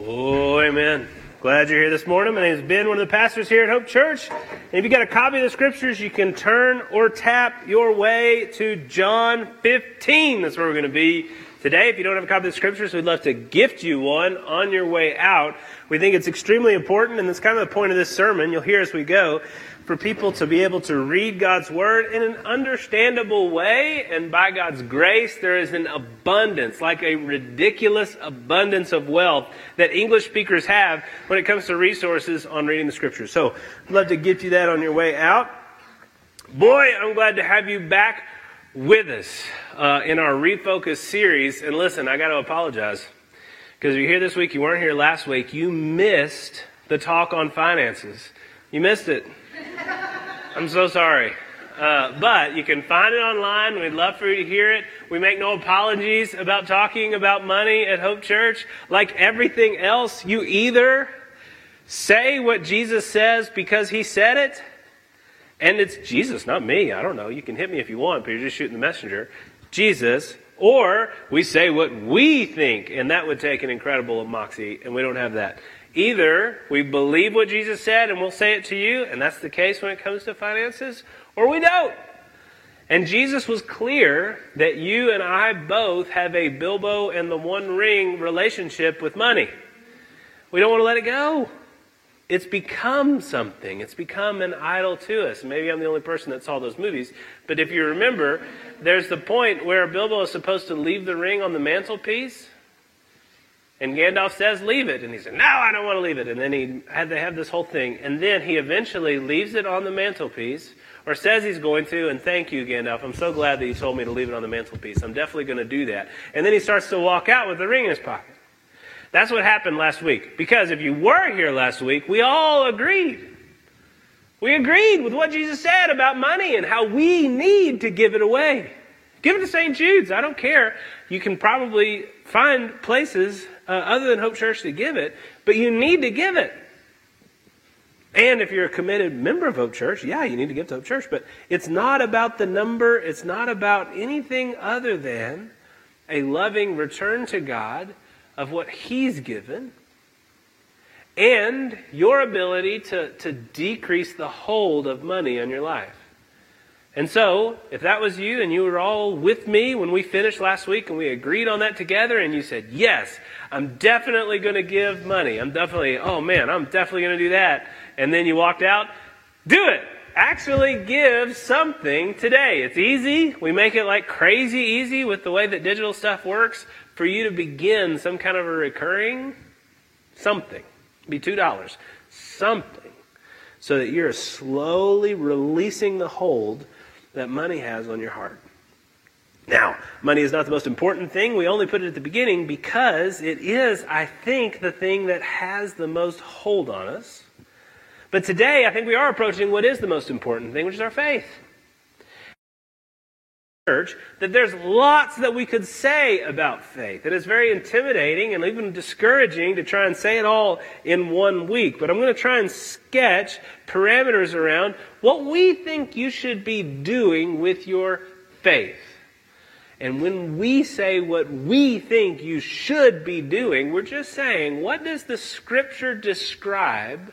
Oh, amen. Glad you're here this morning. My name is Ben, one of the pastors here at Hope Church. And if you got a copy of the scriptures, you can turn or tap your way to John 15. That's where we're going to be today. If you don't have a copy of the scriptures, we'd love to gift you one on your way out. We think it's extremely important, and that's kind of the point of this sermon. You'll hear as we go for people to be able to read God's Word in an understandable way, and by God's grace, there is an abundance, like a ridiculous abundance of wealth that English speakers have when it comes to resources on reading the Scriptures. So, I'd love to give you that on your way out. Boy, I'm glad to have you back with us uh, in our Refocus series. And listen, I got to apologize. Because if you're here this week, you weren't here last week, you missed the talk on finances. You missed it. I'm so sorry. Uh, but you can find it online. We'd love for you to hear it. We make no apologies about talking about money at Hope Church. Like everything else, you either say what Jesus says because he said it, and it's Jesus, not me. I don't know. You can hit me if you want, but you're just shooting the messenger. Jesus, or we say what we think, and that would take an incredible moxie, and we don't have that. Either we believe what Jesus said and we'll say it to you, and that's the case when it comes to finances, or we don't. And Jesus was clear that you and I both have a Bilbo and the One Ring relationship with money. We don't want to let it go. It's become something. It's become an idol to us. Maybe I'm the only person that saw those movies. But if you remember, there's the point where Bilbo is supposed to leave the ring on the mantelpiece and Gandalf says, leave it. And he said, no, I don't want to leave it. And then he had to have this whole thing. And then he eventually leaves it on the mantelpiece, or says he's going to, and thank you, Gandalf. I'm so glad that you told me to leave it on the mantelpiece. I'm definitely going to do that. And then he starts to walk out with the ring in his pocket. That's what happened last week. Because if you were here last week, we all agreed. We agreed with what Jesus said about money and how we need to give it away. Give it to St. Jude's. I don't care. You can probably find places uh, other than Hope Church to give it, but you need to give it. And if you're a committed member of Hope Church, yeah, you need to give to Hope Church. But it's not about the number, it's not about anything other than a loving return to God of what He's given and your ability to, to decrease the hold of money on your life. And so, if that was you and you were all with me when we finished last week and we agreed on that together and you said, yes, I'm definitely going to give money. I'm definitely, oh man, I'm definitely going to do that. And then you walked out, do it. Actually give something today. It's easy. We make it like crazy easy with the way that digital stuff works for you to begin some kind of a recurring something. Be $2. Something. So that you're slowly releasing the hold that money has on your heart. Now, money is not the most important thing. We only put it at the beginning because it is, I think, the thing that has the most hold on us. But today, I think we are approaching what is the most important thing, which is our faith church that there's lots that we could say about faith. It is very intimidating and even discouraging to try and say it all in one week. But I'm going to try and sketch parameters around what we think you should be doing with your faith. And when we say what we think you should be doing, we're just saying, what does the scripture describe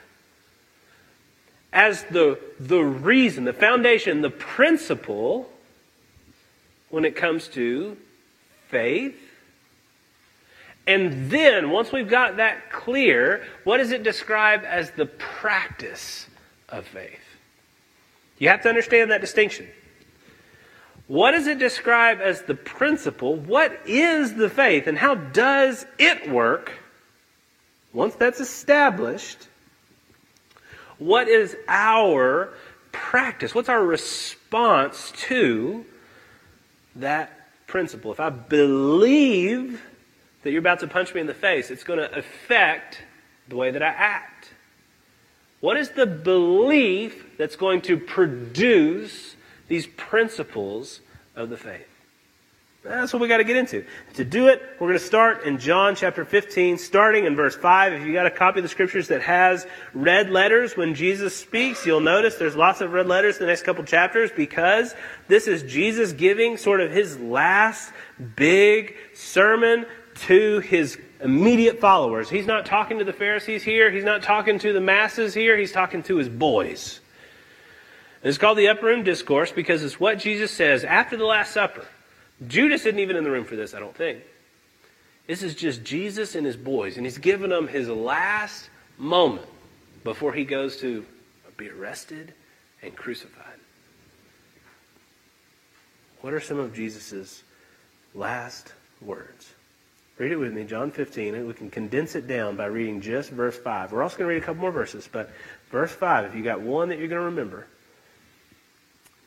as the, the reason, the foundation, the principle when it comes to faith. And then, once we've got that clear, what does it describe as the practice of faith? You have to understand that distinction. What does it describe as the principle? What is the faith? And how does it work once that's established? What is our practice? What's our response to that principle. If I believe that you're about to punch me in the face, it's going to affect the way that I act. What is the belief that's going to produce these principles of the faith? That's what we got to get into. To do it, we're going to start in John chapter 15, starting in verse 5. If you got a copy of the scriptures that has red letters when Jesus speaks, you'll notice there's lots of red letters in the next couple chapters because this is Jesus giving sort of his last big sermon to his immediate followers. He's not talking to the Pharisees here. He's not talking to the masses here. He's talking to his boys. And it's called the Upper Room Discourse because it's what Jesus says after the Last Supper. Judas isn't even in the room for this, I don't think. This is just Jesus and his boys, and he's giving them his last moment before he goes to be arrested and crucified. What are some of Jesus' last words? Read it with me, John 15, and we can condense it down by reading just verse 5. We're also going to read a couple more verses, but verse 5, if you got one that you're going to remember.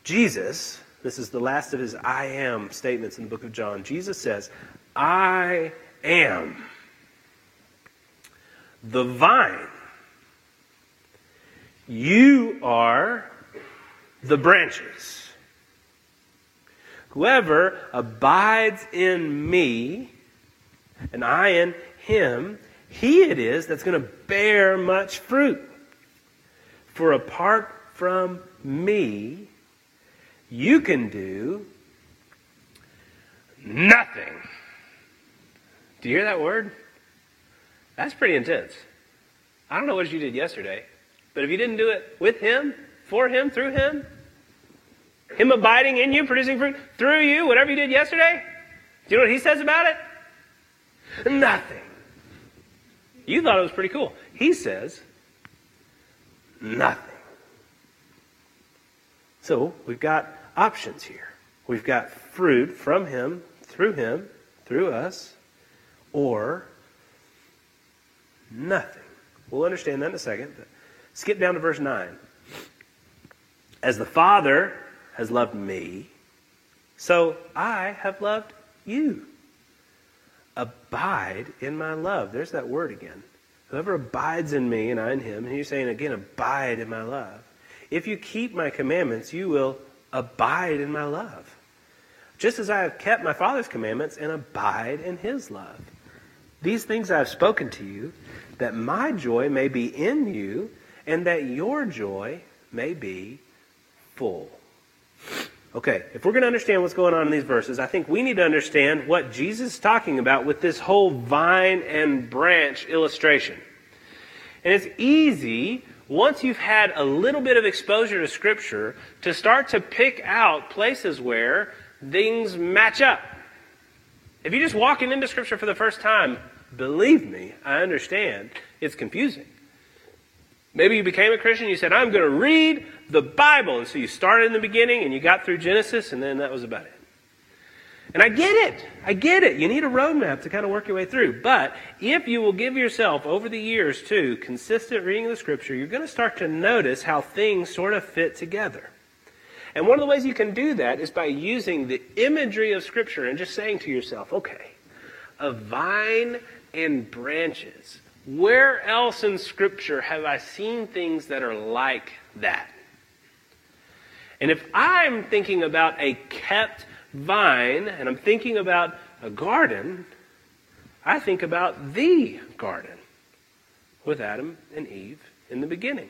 Jesus, this is the last of his I am statements in the book of John. Jesus says, I am the vine. You are the branches. Whoever abides in me, and I in him, he it is that's going to bear much fruit. For apart from me, you can do nothing. Do you hear that word? That's pretty intense. I don't know what you did yesterday, but if you didn't do it with him, for him, through him, him abiding in you, producing fruit through you, whatever you did yesterday, do you know what he says about it? Nothing. You thought it was pretty cool. He says, nothing. So we've got options here. We've got fruit from him, through him, through us, or nothing. We'll understand that in a second. Skip down to verse 9. As the Father has loved me, so I have loved you. Abide in my love. There's that word again. Whoever abides in me and I in him, and he's saying again, abide in my love. If you keep my commandments, you will abide in my love. Just as I have kept my Father's commandments and abide in his love. These things I have spoken to you, that my joy may be in you, and that your joy may be full. Okay, if we're going to understand what's going on in these verses, I think we need to understand what Jesus is talking about with this whole vine and branch illustration. And it's easy, once you've had a little bit of exposure to Scripture, to start to pick out places where things match up. If you're just walking into Scripture for the first time, believe me, I understand it's confusing. Maybe you became a Christian, you said, I'm going to read the Bible. And so you started in the beginning and you got through Genesis, and then that was about it. And I get it. I get it. You need a roadmap to kind of work your way through. But if you will give yourself over the years to consistent reading of the Scripture, you're going to start to notice how things sort of fit together. And one of the ways you can do that is by using the imagery of Scripture and just saying to yourself, okay, a vine and branches. Where else in Scripture have I seen things that are like that? And if I'm thinking about a kept vine and I'm thinking about a garden, I think about the garden with Adam and Eve in the beginning.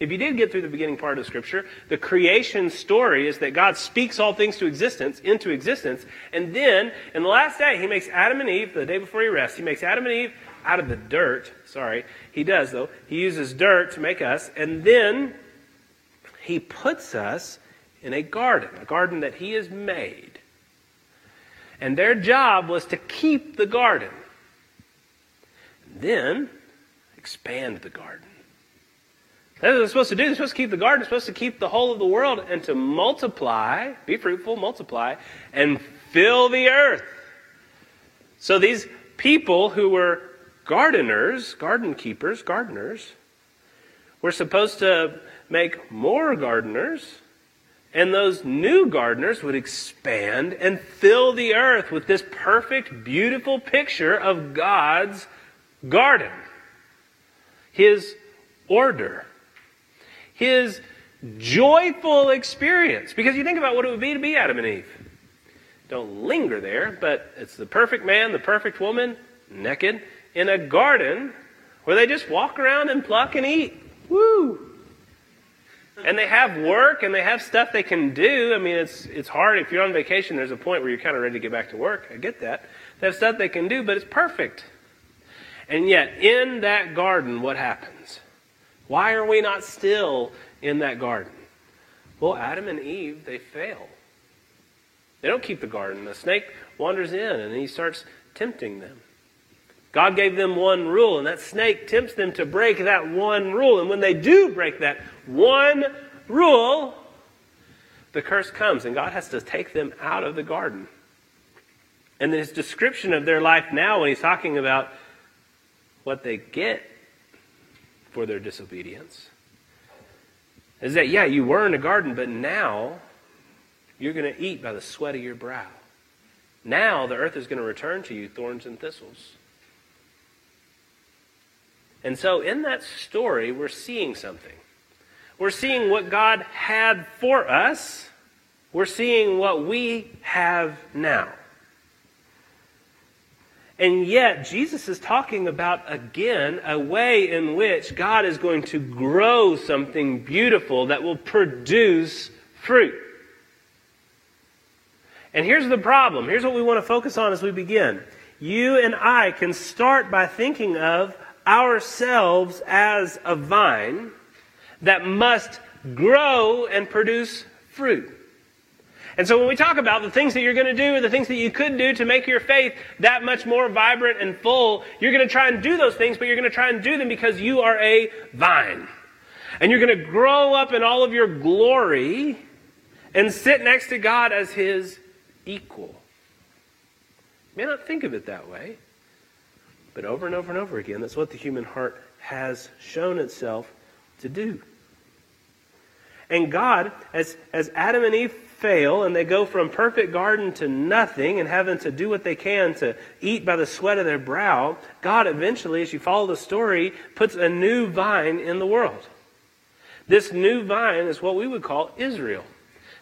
If you did get through the beginning part of the Scripture, the creation story is that God speaks all things to existence, into existence, and then in the last day, He makes Adam and Eve, the day before He rests, He makes Adam and Eve out of the dirt. Sorry, He does though. He uses dirt to make us, and then He puts us in a garden, a garden that He has made. And their job was to keep the garden. Then expand the garden. That's what they're supposed to do. They're supposed to keep the garden. They're supposed to keep the whole of the world and to multiply, be fruitful, multiply, and fill the earth. So these people who were gardeners, garden keepers, gardeners, were supposed to make more gardeners and those new gardeners would expand and fill the earth with this perfect, beautiful picture of God's garden. His order. His joyful experience. Because you think about what it would be to be Adam and Eve. Don't linger there, but it's the perfect man, the perfect woman, naked, in a garden where they just walk around and pluck and eat. Woo! And they have work and they have stuff they can do. I mean, it's it's hard if you're on vacation. There's a point where you're kind of ready to get back to work. I get that. They have stuff they can do, but it's perfect. And yet, in that garden, what happens? Why are we not still in that garden? Well, Adam and Eve, they fail. They don't keep the garden. The snake wanders in and he starts tempting them. God gave them one rule, and that snake tempts them to break that one rule. And when they do break that one rule, the curse comes, and God has to take them out of the garden. And his description of their life now, when he's talking about what they get for their disobedience, is that, yeah, you were in a garden, but now you're going to eat by the sweat of your brow. Now the earth is going to return to you thorns and thistles. And so in that story, we're seeing something. We're seeing what God had for us. We're seeing what we have now. And yet, Jesus is talking about, again, a way in which God is going to grow something beautiful that will produce fruit. And here's the problem. Here's what we want to focus on as we begin. You and I can start by thinking of ourselves as a vine that must grow and produce fruit. And so when we talk about the things that you're going to do, or the things that you could do to make your faith that much more vibrant and full, you're going to try and do those things, but you're going to try and do them because you are a vine. And you're going to grow up in all of your glory and sit next to God as his equal. You may not think of it that way, but over and over and over again, that's what the human heart has shown itself to do. And God, as, as Adam and Eve fail and they go from perfect garden to nothing and having to do what they can to eat by the sweat of their brow, God eventually, as you follow the story, puts a new vine in the world. This new vine is what we would call Israel.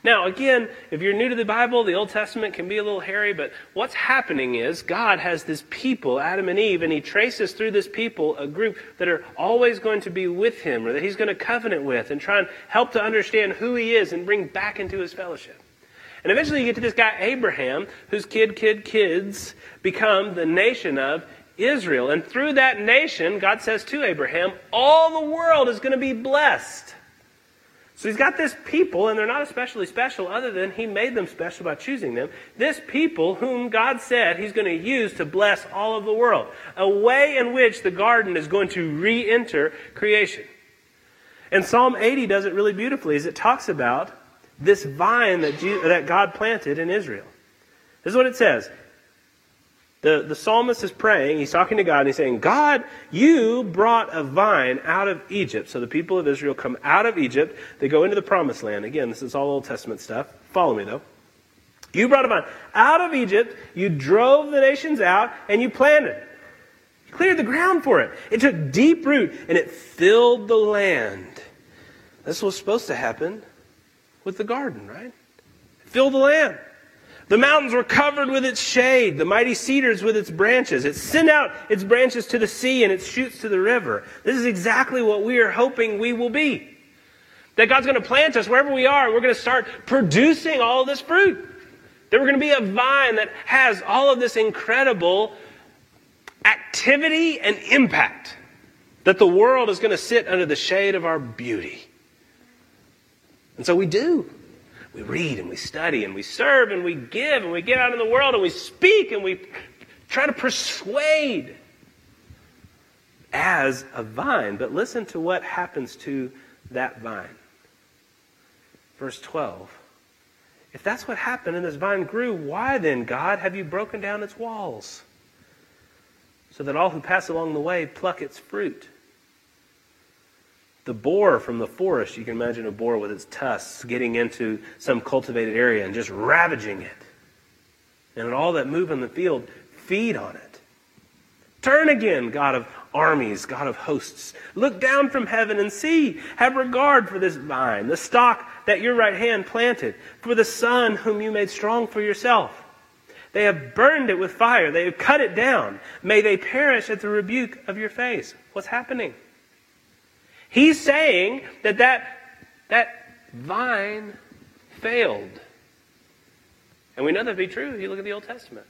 Now, again, if you're new to the Bible, the Old Testament can be a little hairy, but what's happening is God has this people, Adam and Eve, and He traces through this people a group that are always going to be with Him, or that He's going to covenant with, and try and help to understand who He is and bring back into His fellowship. And eventually you get to this guy, Abraham, whose kid, kid, kids become the nation of Israel. And through that nation, God says to Abraham, all the world is going to be blessed. So he's got this people, and they're not especially special other than he made them special by choosing them. This people whom God said he's going to use to bless all of the world. A way in which the garden is going to re enter creation. And Psalm 80 does it really beautifully as it talks about this vine that, that God planted in Israel. This is what it says the, the psalmist is praying, he's talking to God, and he's saying, God, you brought a vine out of Egypt. So the people of Israel come out of Egypt, they go into the promised land. Again, this is all Old Testament stuff. Follow me, though. You brought a vine out of Egypt, you drove the nations out, and you planted. You cleared the ground for it. It took deep root, and it filled the land. This was supposed to happen with the garden, right? Fill the land. The mountains were covered with its shade, the mighty cedars with its branches. It sent out its branches to the sea and its shoots to the river. This is exactly what we are hoping we will be. That God's going to plant us wherever we are. We're going to start producing all this fruit. That we're going to be a vine that has all of this incredible activity and impact. That the world is going to sit under the shade of our beauty. And so we do we read and we study and we serve and we give and we get out in the world and we speak and we try to persuade as a vine. But listen to what happens to that vine. Verse 12. If that's what happened and this vine grew, why then, God, have you broken down its walls? So that all who pass along the way pluck its fruit. The boar from the forest, you can imagine a boar with its tusks getting into some cultivated area and just ravaging it. And all that move in the field feed on it. Turn again, God of armies, God of hosts. Look down from heaven and see. Have regard for this vine, the stock that your right hand planted, for the son whom you made strong for yourself. They have burned it with fire. They have cut it down. May they perish at the rebuke of your face. What's happening? He's saying that that, that vine failed. And we know that to be true if you look at the Old Testament.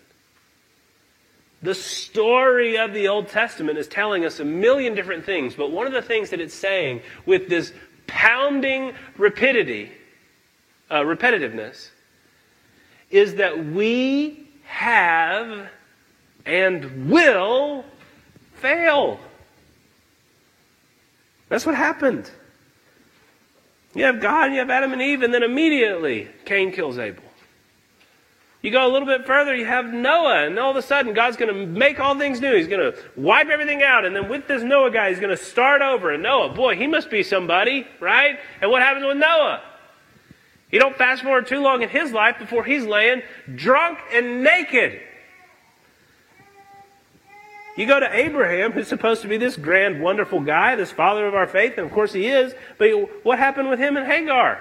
The story of the Old Testament is telling us a million different things, but one of the things that it's saying with this pounding rapidity, uh, repetitiveness, is that we have and will fail. That's what happened. You have God, you have Adam and Eve, and then immediately Cain kills Abel. You go a little bit further, you have Noah, and all of a sudden God's going to make all things new. He's going to wipe everything out, and then with this Noah guy, he's going to start over. And Noah, boy, he must be somebody, right? And what happens with Noah? You don't fast forward too long in his life before he's laying drunk and naked. You go to Abraham, who's supposed to be this grand, wonderful guy, this father of our faith, and of course he is, but what happened with him and Hagar?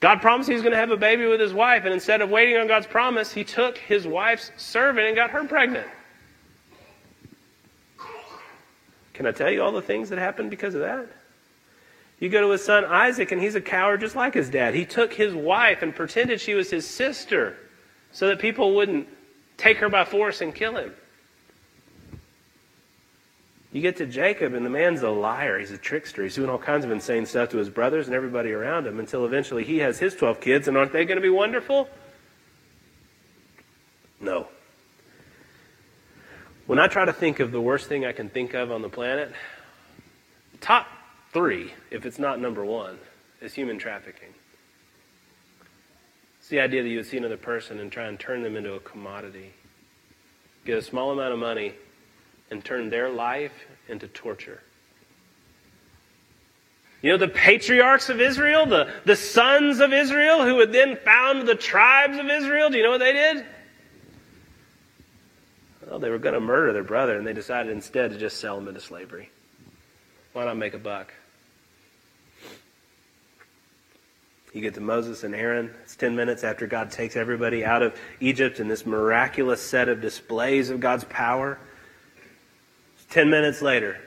God promised he was going to have a baby with his wife, and instead of waiting on God's promise, he took his wife's servant and got her pregnant. Can I tell you all the things that happened because of that? You go to his son Isaac, and he's a coward just like his dad. He took his wife and pretended she was his sister so that people wouldn't take her by force and kill him. You get to Jacob, and the man's a liar. He's a trickster. He's doing all kinds of insane stuff to his brothers and everybody around him until eventually he has his 12 kids, and aren't they going to be wonderful? No. When I try to think of the worst thing I can think of on the planet, top three, if it's not number one, is human trafficking. It's the idea that you would see another person and try and turn them into a commodity. Get a small amount of money and turn their life into torture. You know, the patriarchs of Israel, the, the sons of Israel, who would then found the tribes of Israel, do you know what they did? Well, they were going to murder their brother, and they decided instead to just sell him into slavery. Why not make a buck? You get to Moses and Aaron. It's 10 minutes after God takes everybody out of Egypt in this miraculous set of displays of God's power. Ten minutes later,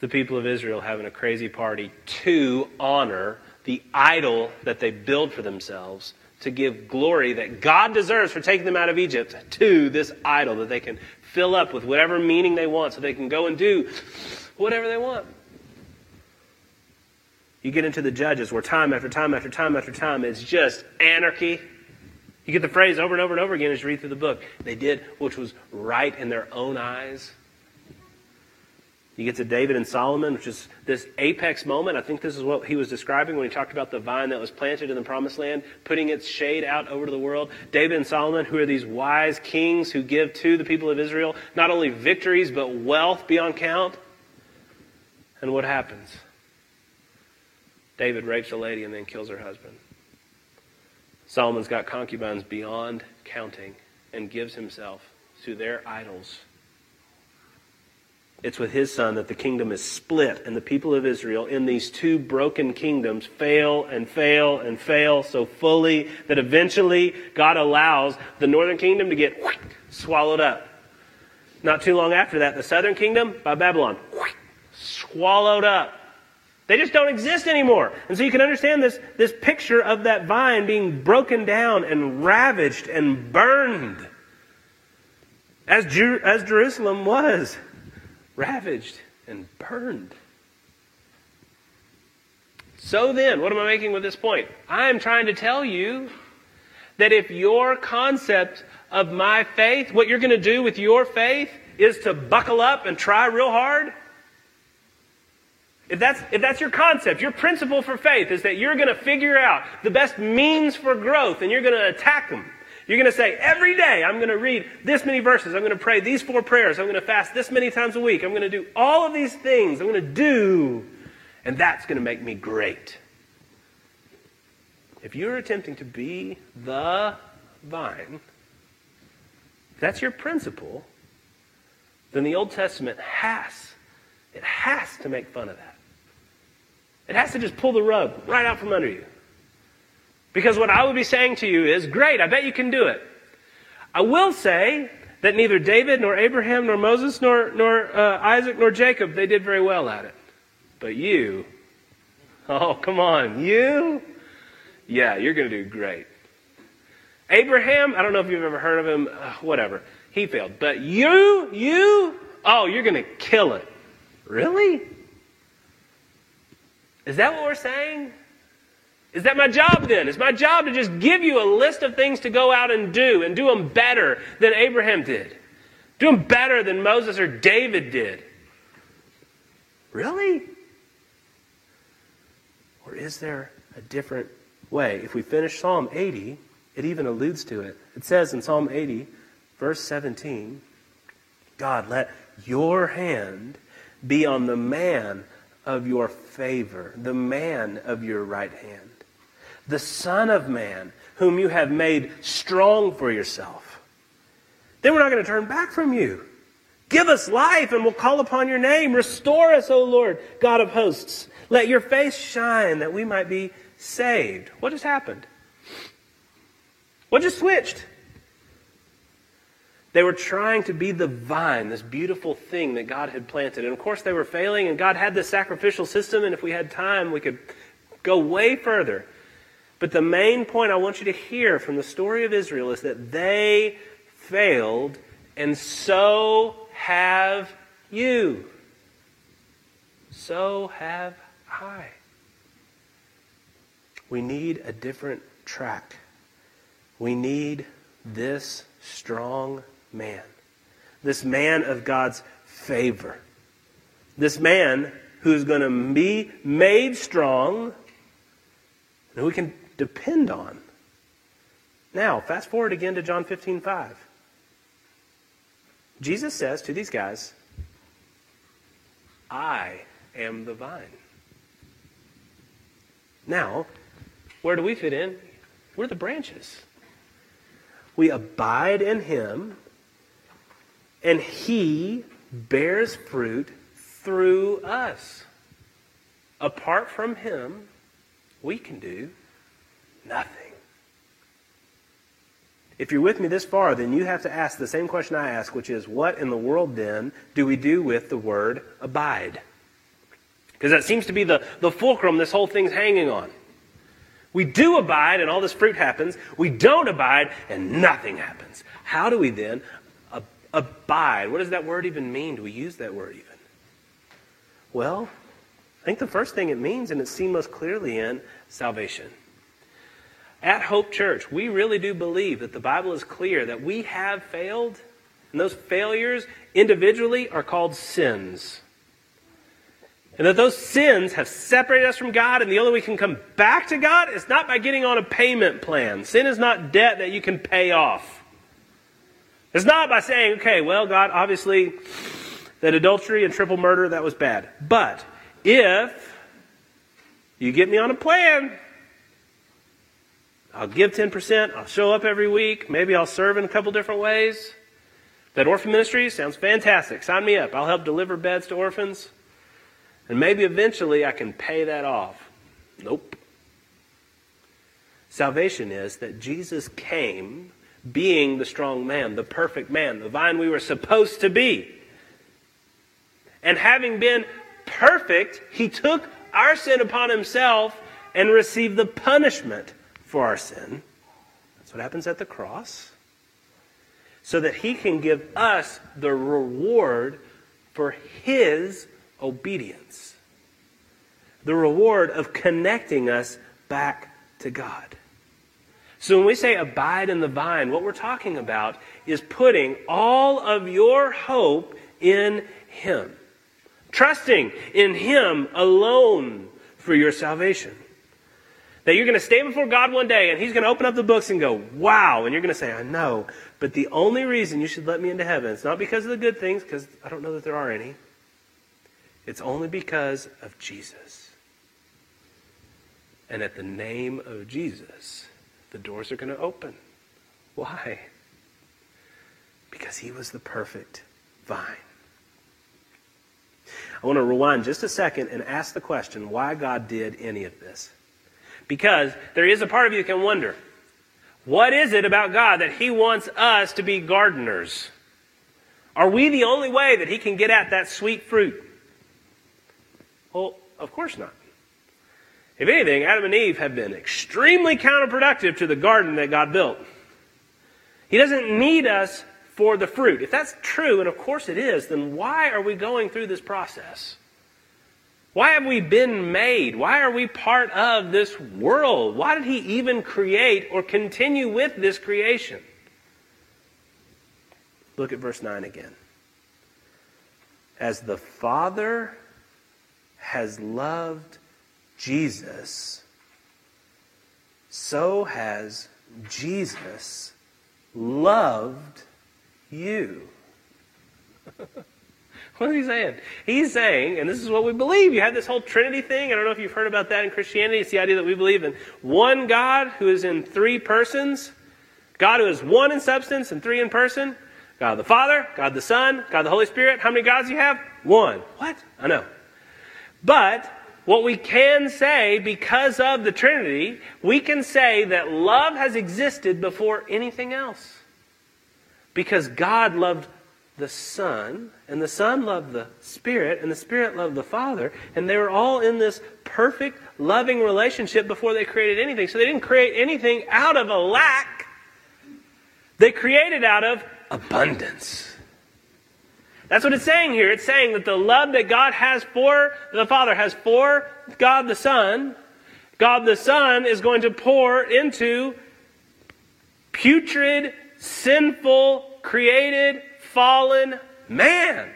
the people of Israel having a crazy party to honor the idol that they build for themselves, to give glory that God deserves for taking them out of Egypt to this idol that they can fill up with whatever meaning they want so they can go and do whatever they want. You get into the Judges where time after time after time after time is just anarchy. You get the phrase over and over and over again as you read through the book. They did which was right in their own eyes. You get to David and Solomon, which is this apex moment. I think this is what he was describing when he talked about the vine that was planted in the promised land, putting its shade out over to the world. David and Solomon, who are these wise kings who give to the people of Israel not only victories, but wealth beyond count. And what happens? David rapes a lady and then kills her husband. Solomon's got concubines beyond counting and gives himself to their idols it's with his son that the kingdom is split, and the people of Israel in these two broken kingdoms fail and fail and fail so fully that eventually God allows the northern kingdom to get swallowed up. Not too long after that, the southern kingdom by Babylon swallowed up. They just don't exist anymore. And so you can understand this, this picture of that vine being broken down and ravaged and burned as, Jer- as Jerusalem was ravaged and burned. So then, what am I making with this point? I'm trying to tell you that if your concept of my faith, what you're going to do with your faith, is to buckle up and try real hard, if that's, if that's your concept, your principle for faith is that you're going to figure out the best means for growth and you're going to attack them, you're going to say, every day I'm going to read this many verses. I'm going to pray these four prayers. I'm going to fast this many times a week. I'm going to do all of these things. I'm going to do, and that's going to make me great. If you're attempting to be the vine, if that's your principle, then the Old Testament has, it has to make fun of that. It has to just pull the rug right out from under you. Because what I would be saying to you is, great, I bet you can do it. I will say that neither David, nor Abraham, nor Moses, nor, nor uh, Isaac, nor Jacob, they did very well at it. But you, oh, come on, you? Yeah, you're going to do great. Abraham, I don't know if you've ever heard of him, uh, whatever. He failed. But you, you, oh, you're going to kill it. Really? Is that what we're saying? Is that my job then? Is my job to just give you a list of things to go out and do and do them better than Abraham did? Do them better than Moses or David did? Really? Or is there a different way? If we finish Psalm 80, it even alludes to it. It says in Psalm 80, verse 17, God, let your hand be on the man of your favor, the man of your right hand, the Son of Man, whom you have made strong for yourself. Then we're not going to turn back from you. Give us life and we'll call upon your name. Restore us, O Lord, God of hosts. Let your face shine that we might be saved. What just happened? What just switched? They were trying to be the vine, this beautiful thing that God had planted. And of course, they were failing, and God had this sacrificial system, and if we had time, we could go way further. But the main point I want you to hear from the story of Israel is that they failed, and so have you. So have I. We need a different track. We need this strong man. This man of God's favor. This man who's going to be made strong and who we can depend on. Now, fast forward again to John 15 5. Jesus says to these guys, I am the vine. Now, where do we fit in? We're the branches. We abide in Him, and He bears fruit through us. Apart from Him, we can do nothing. If you're with me this far, then you have to ask the same question I ask, which is, what in the world then do we do with the word abide? Because that seems to be the, the fulcrum this whole thing's hanging on. We do abide and all this fruit happens. We don't abide and nothing happens. How do we then abide? What does that word even mean? Do we use that word even? Well, I think the first thing it means, and it's seen most clearly in salvation. At Hope Church, we really do believe that the Bible is clear that we have failed, and those failures individually are called sins. And that those sins have separated us from God, and the only way we can come back to God is not by getting on a payment plan. Sin is not debt that you can pay off. It's not by saying, okay, well, God, obviously, that adultery and triple murder, that was bad. But if you get me on a plan, I'll give 10%. I'll show up every week. Maybe I'll serve in a couple different ways. That orphan ministry sounds fantastic. Sign me up. I'll help deliver beds to orphans. And maybe eventually I can pay that off. Nope. Salvation is that Jesus came being the strong man, the perfect man, the vine we were supposed to be. And having been perfect, he took our sin upon himself and received the punishment for our sin. That's what happens at the cross. So that he can give us the reward for his obedience. The reward of connecting us back to God. So when we say abide in the vine, what we're talking about is putting all of your hope in him. Trusting in him alone for your salvation. That you're going to stand before God one day and He's going to open up the books and go, wow. And you're going to say, I know. But the only reason you should let me into heaven, it's not because of the good things, because I don't know that there are any. It's only because of Jesus. And at the name of Jesus, the doors are going to open. Why? Because He was the perfect vine. I want to rewind just a second and ask the question why God did any of this. Because there is a part of you that can wonder what is it about God that He wants us to be gardeners? Are we the only way that He can get at that sweet fruit? Well, of course not. If anything, Adam and Eve have been extremely counterproductive to the garden that God built. He doesn't need us for the fruit. If that's true, and of course it is, then why are we going through this process? Why have we been made? Why are we part of this world? Why did He even create or continue with this creation? Look at verse 9 again. As the Father has loved Jesus, so has Jesus loved you. what is he saying? He's saying, and this is what we believe. You have this whole Trinity thing. I don't know if you've heard about that in Christianity. It's the idea that we believe in one God who is in three persons. God who is one in substance and three in person. God the Father, God the Son, God the Holy Spirit. How many gods do you have? One. What? I know. But what we can say because of the Trinity, we can say that love has existed before anything else. Because God loved the Son, and the Son loved the Spirit, and the Spirit loved the Father, and they were all in this perfect, loving relationship before they created anything. So they didn't create anything out of a lack, they created out of abundance. That's what it's saying here. It's saying that the love that God has for the Father has for God the Son, God the Son is going to pour into putrid, sinful, created, fallen man.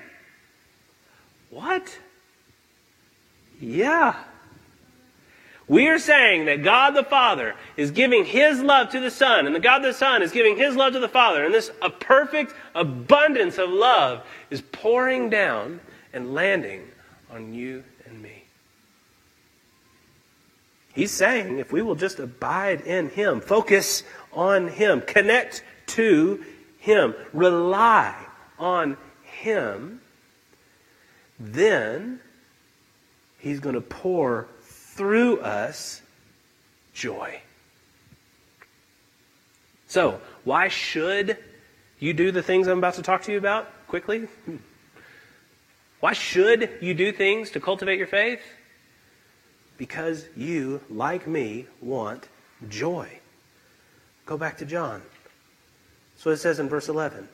What? Yeah. We are saying that God the Father is giving His love to the Son, and the God the Son is giving His love to the Father, and this a perfect abundance of love is pouring down and landing on you and me. He's saying if we will just abide in Him, focus on Him, connect to Him, rely on Him, then He's going to pour through us joy. So, why should you do the things I'm about to talk to you about quickly? Hmm. Why should you do things to cultivate your faith? Because you, like me, want joy. Go back to John. So it says in verse 11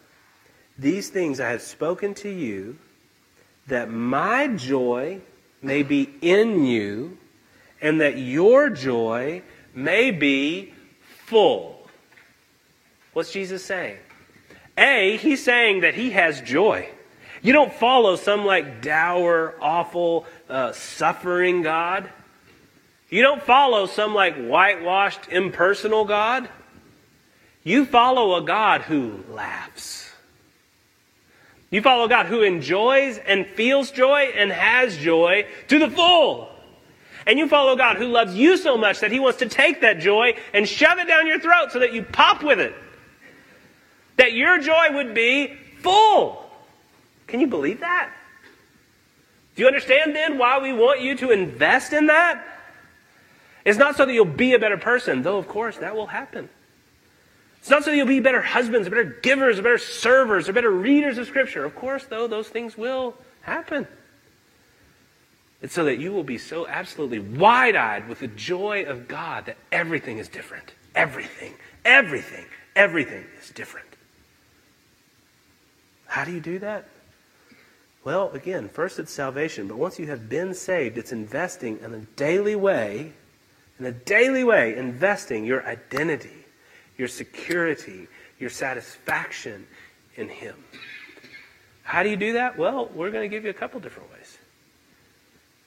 These things I have spoken to you, that my joy may be in you, and that your joy may be full. What's Jesus saying? A, he's saying that he has joy. You don't follow some like dour, awful, uh, suffering God. You don't follow some like whitewashed, impersonal God. You follow a God who laughs. You follow a God who enjoys and feels joy and has joy to the full. And you follow God who loves you so much that he wants to take that joy and shove it down your throat so that you pop with it. That your joy would be full. Can you believe that? Do you understand then why we want you to invest in that? It's not so that you'll be a better person, though, of course, that will happen. It's not so that you'll be better husbands, better givers, better servers, or better readers of Scripture. Of course, though, those things will happen. It's so that you will be so absolutely wide eyed with the joy of God that everything is different. Everything, everything, everything is different. How do you do that? Well, again, first it's salvation, but once you have been saved, it's investing in a daily way, in a daily way, investing your identity, your security, your satisfaction in Him. How do you do that? Well, we're going to give you a couple different ways.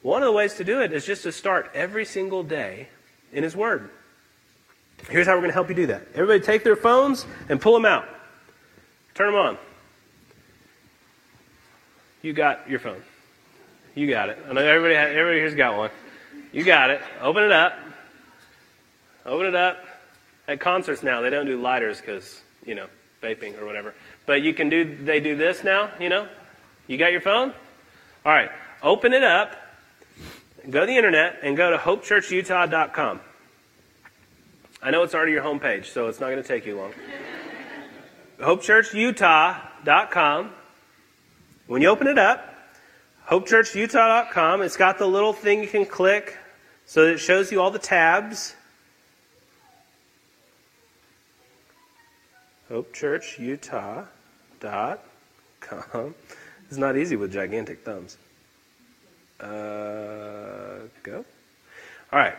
One of the ways to do it is just to start every single day in His Word. Here's how we're going to help you do that. Everybody take their phones and pull them out. Turn them on. You got your phone. You got it. I know everybody, everybody here's got one. You got it. Open it up. Open it up. At concerts now, they don't do lighters because, you know, vaping or whatever. But you can do, they do this now, you know? You got your phone? All right. Open it up go to the internet and go to hopechurchutah.com. I know it's already your homepage, so it's not going to take you long. hopechurchutah.com. When you open it up, hopechurchutah.com, it's got the little thing you can click so that it shows you all the tabs. hopechurchutah.com. It's not easy with gigantic thumbs. Uh, go. All right.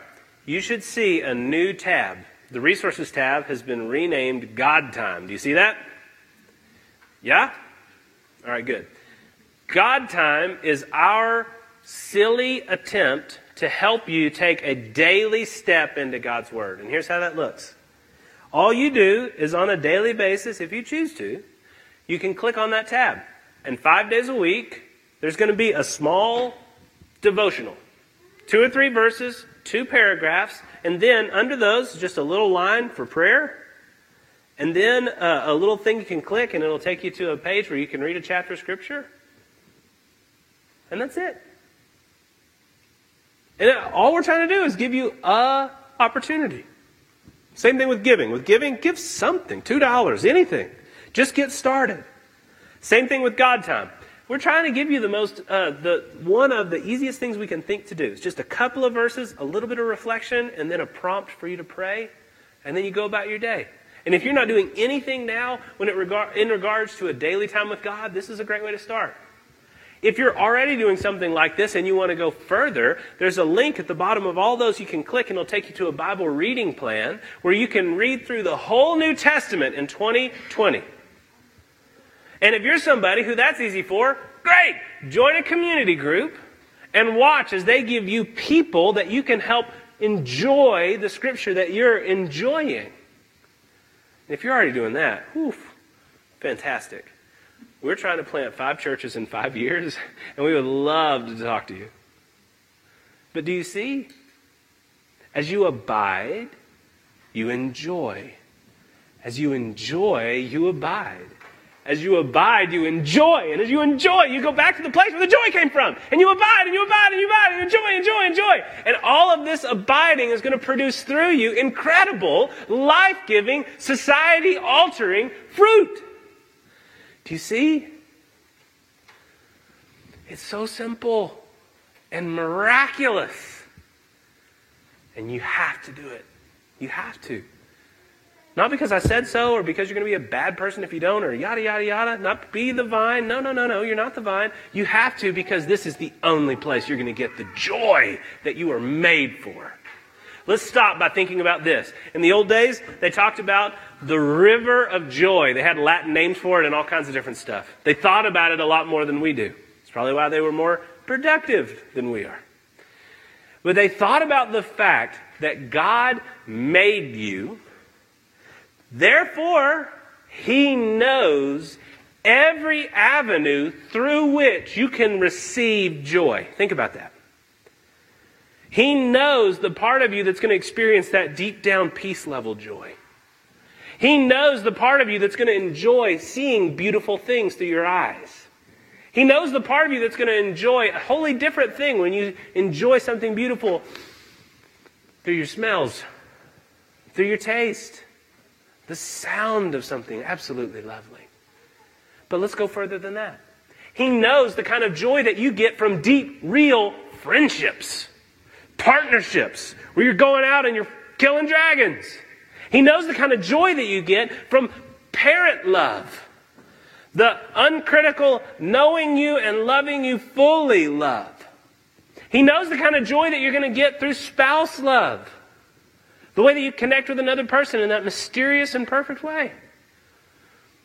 You should see a new tab. The resources tab has been renamed God Time. Do you see that? Yeah? All right, good. God Time is our silly attempt to help you take a daily step into God's Word. And here's how that looks. All you do is on a daily basis, if you choose to, you can click on that tab. And five days a week, there's going to be a small devotional. Two or three verses, two paragraphs, and then under those, just a little line for prayer. And then uh, a little thing you can click, and it'll take you to a page where you can read a chapter of Scripture. And that's it. And all we're trying to do is give you a opportunity. Same thing with giving. With giving, give something. $2, anything. Just get started. Same thing with God time. We're trying to give you the most, uh, the one of the easiest things we can think to do. It's just a couple of verses, a little bit of reflection, and then a prompt for you to pray, and then you go about your day. And if you're not doing anything now when it regard, in regards to a daily time with God, this is a great way to start. If you're already doing something like this and you want to go further, there's a link at the bottom of all those you can click and it'll take you to a Bible reading plan where you can read through the whole New Testament in 2020. And if you're somebody who that's easy for, great! Join a community group and watch as they give you people that you can help enjoy the scripture that you're enjoying. If you're already doing that, whew, fantastic. We're trying to plant five churches in five years, and we would love to talk to you. But do you see? As you abide, you enjoy. As you enjoy, you abide. As you abide, you enjoy. And as you enjoy, you go back to the place where the joy came from. And you abide, and you abide, and you abide, and enjoy, enjoy, enjoy. And all of this abiding is going to produce through you incredible, life giving, society altering fruit. Do you see? It's so simple and miraculous. And you have to do it. You have to. Not because I said so or because you're going to be a bad person if you don't or yada, yada, yada. Not be the vine. No, no, no, no. You're not the vine. You have to because this is the only place you're going to get the joy that you are made for. Let's stop by thinking about this. In the old days, they talked about the river of joy. They had Latin names for it and all kinds of different stuff. They thought about it a lot more than we do. It's probably why they were more productive than we are. But they thought about the fact that God made you, therefore, He knows every avenue through which you can receive joy. Think about that. He knows the part of you that's going to experience that deep down peace level joy. He knows the part of you that's going to enjoy seeing beautiful things through your eyes. He knows the part of you that's going to enjoy a wholly different thing when you enjoy something beautiful through your smells, through your taste, the sound of something absolutely lovely. But let's go further than that. He knows the kind of joy that you get from deep, real friendships partnerships where you're going out and you're killing dragons. He knows the kind of joy that you get from parent love. The uncritical, knowing you and loving you fully love. He knows the kind of joy that you're going to get through spouse love. The way that you connect with another person in that mysterious and perfect way.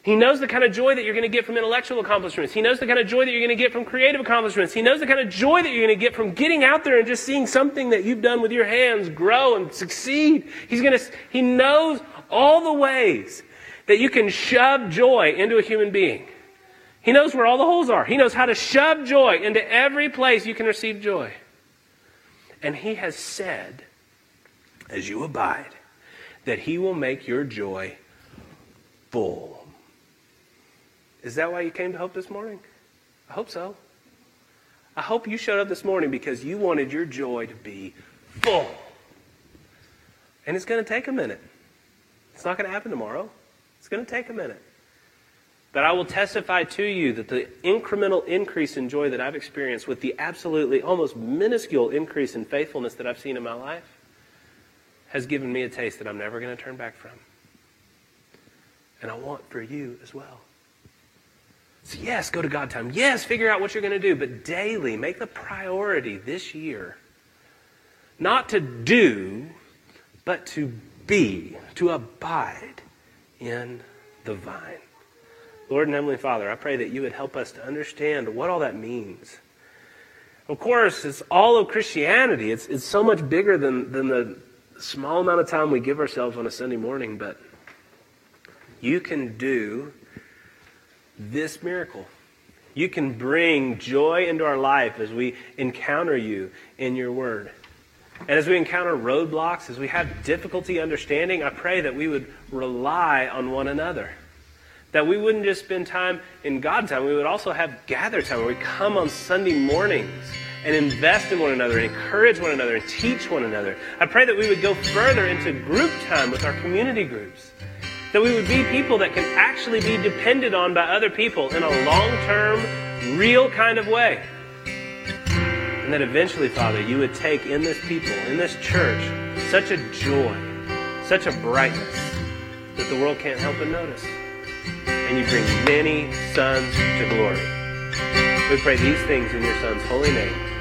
He knows the kind of joy that you're going to get from intellectual accomplishments. He knows the kind of joy that you're going to get from creative accomplishments. He knows the kind of joy that you're going to get from getting out there and just seeing something that you've done with your hands grow and succeed. He's going to, he knows all the ways that you can shove joy into a human being. He knows where all the holes are. He knows how to shove joy into every place you can receive joy. And he has said, as you abide, that he will make your joy full. Is that why you came to Hope this morning? I hope so. I hope you showed up this morning because you wanted your joy to be full. And it's going to take a minute. It's not going to happen tomorrow. It's going to take a minute. But I will testify to you that the incremental increase in joy that I've experienced with the absolutely almost minuscule increase in faithfulness that I've seen in my life has given me a taste that I'm never going to turn back from. And I want for you as well. So, yes, go to God time. Yes, figure out what you're going to do. But daily, make the priority this year not to do, but to be, to abide in the vine. Lord and Heavenly Father, I pray that you would help us to understand what all that means. Of course, it's all of Christianity. It's, it's so much bigger than, than the small amount of time we give ourselves on a Sunday morning, but you can do this miracle. You can bring joy into our life as we encounter you in your word. And as we encounter roadblocks, as we have difficulty understanding, I pray that we would rely on one another. That we wouldn't just spend time in God time, we would also have gather time where we come on Sunday mornings and invest in one another, encourage one another, and teach one another. I pray that we would go further into group time with our community groups. That we would be people that can actually be depended on by other people in a long term, real kind of way. And that eventually, Father, you would take in this people, in this church, such a joy, such a brightness that the world can't help but notice. And you bring many sons to glory. We pray these things in your Son's holy name.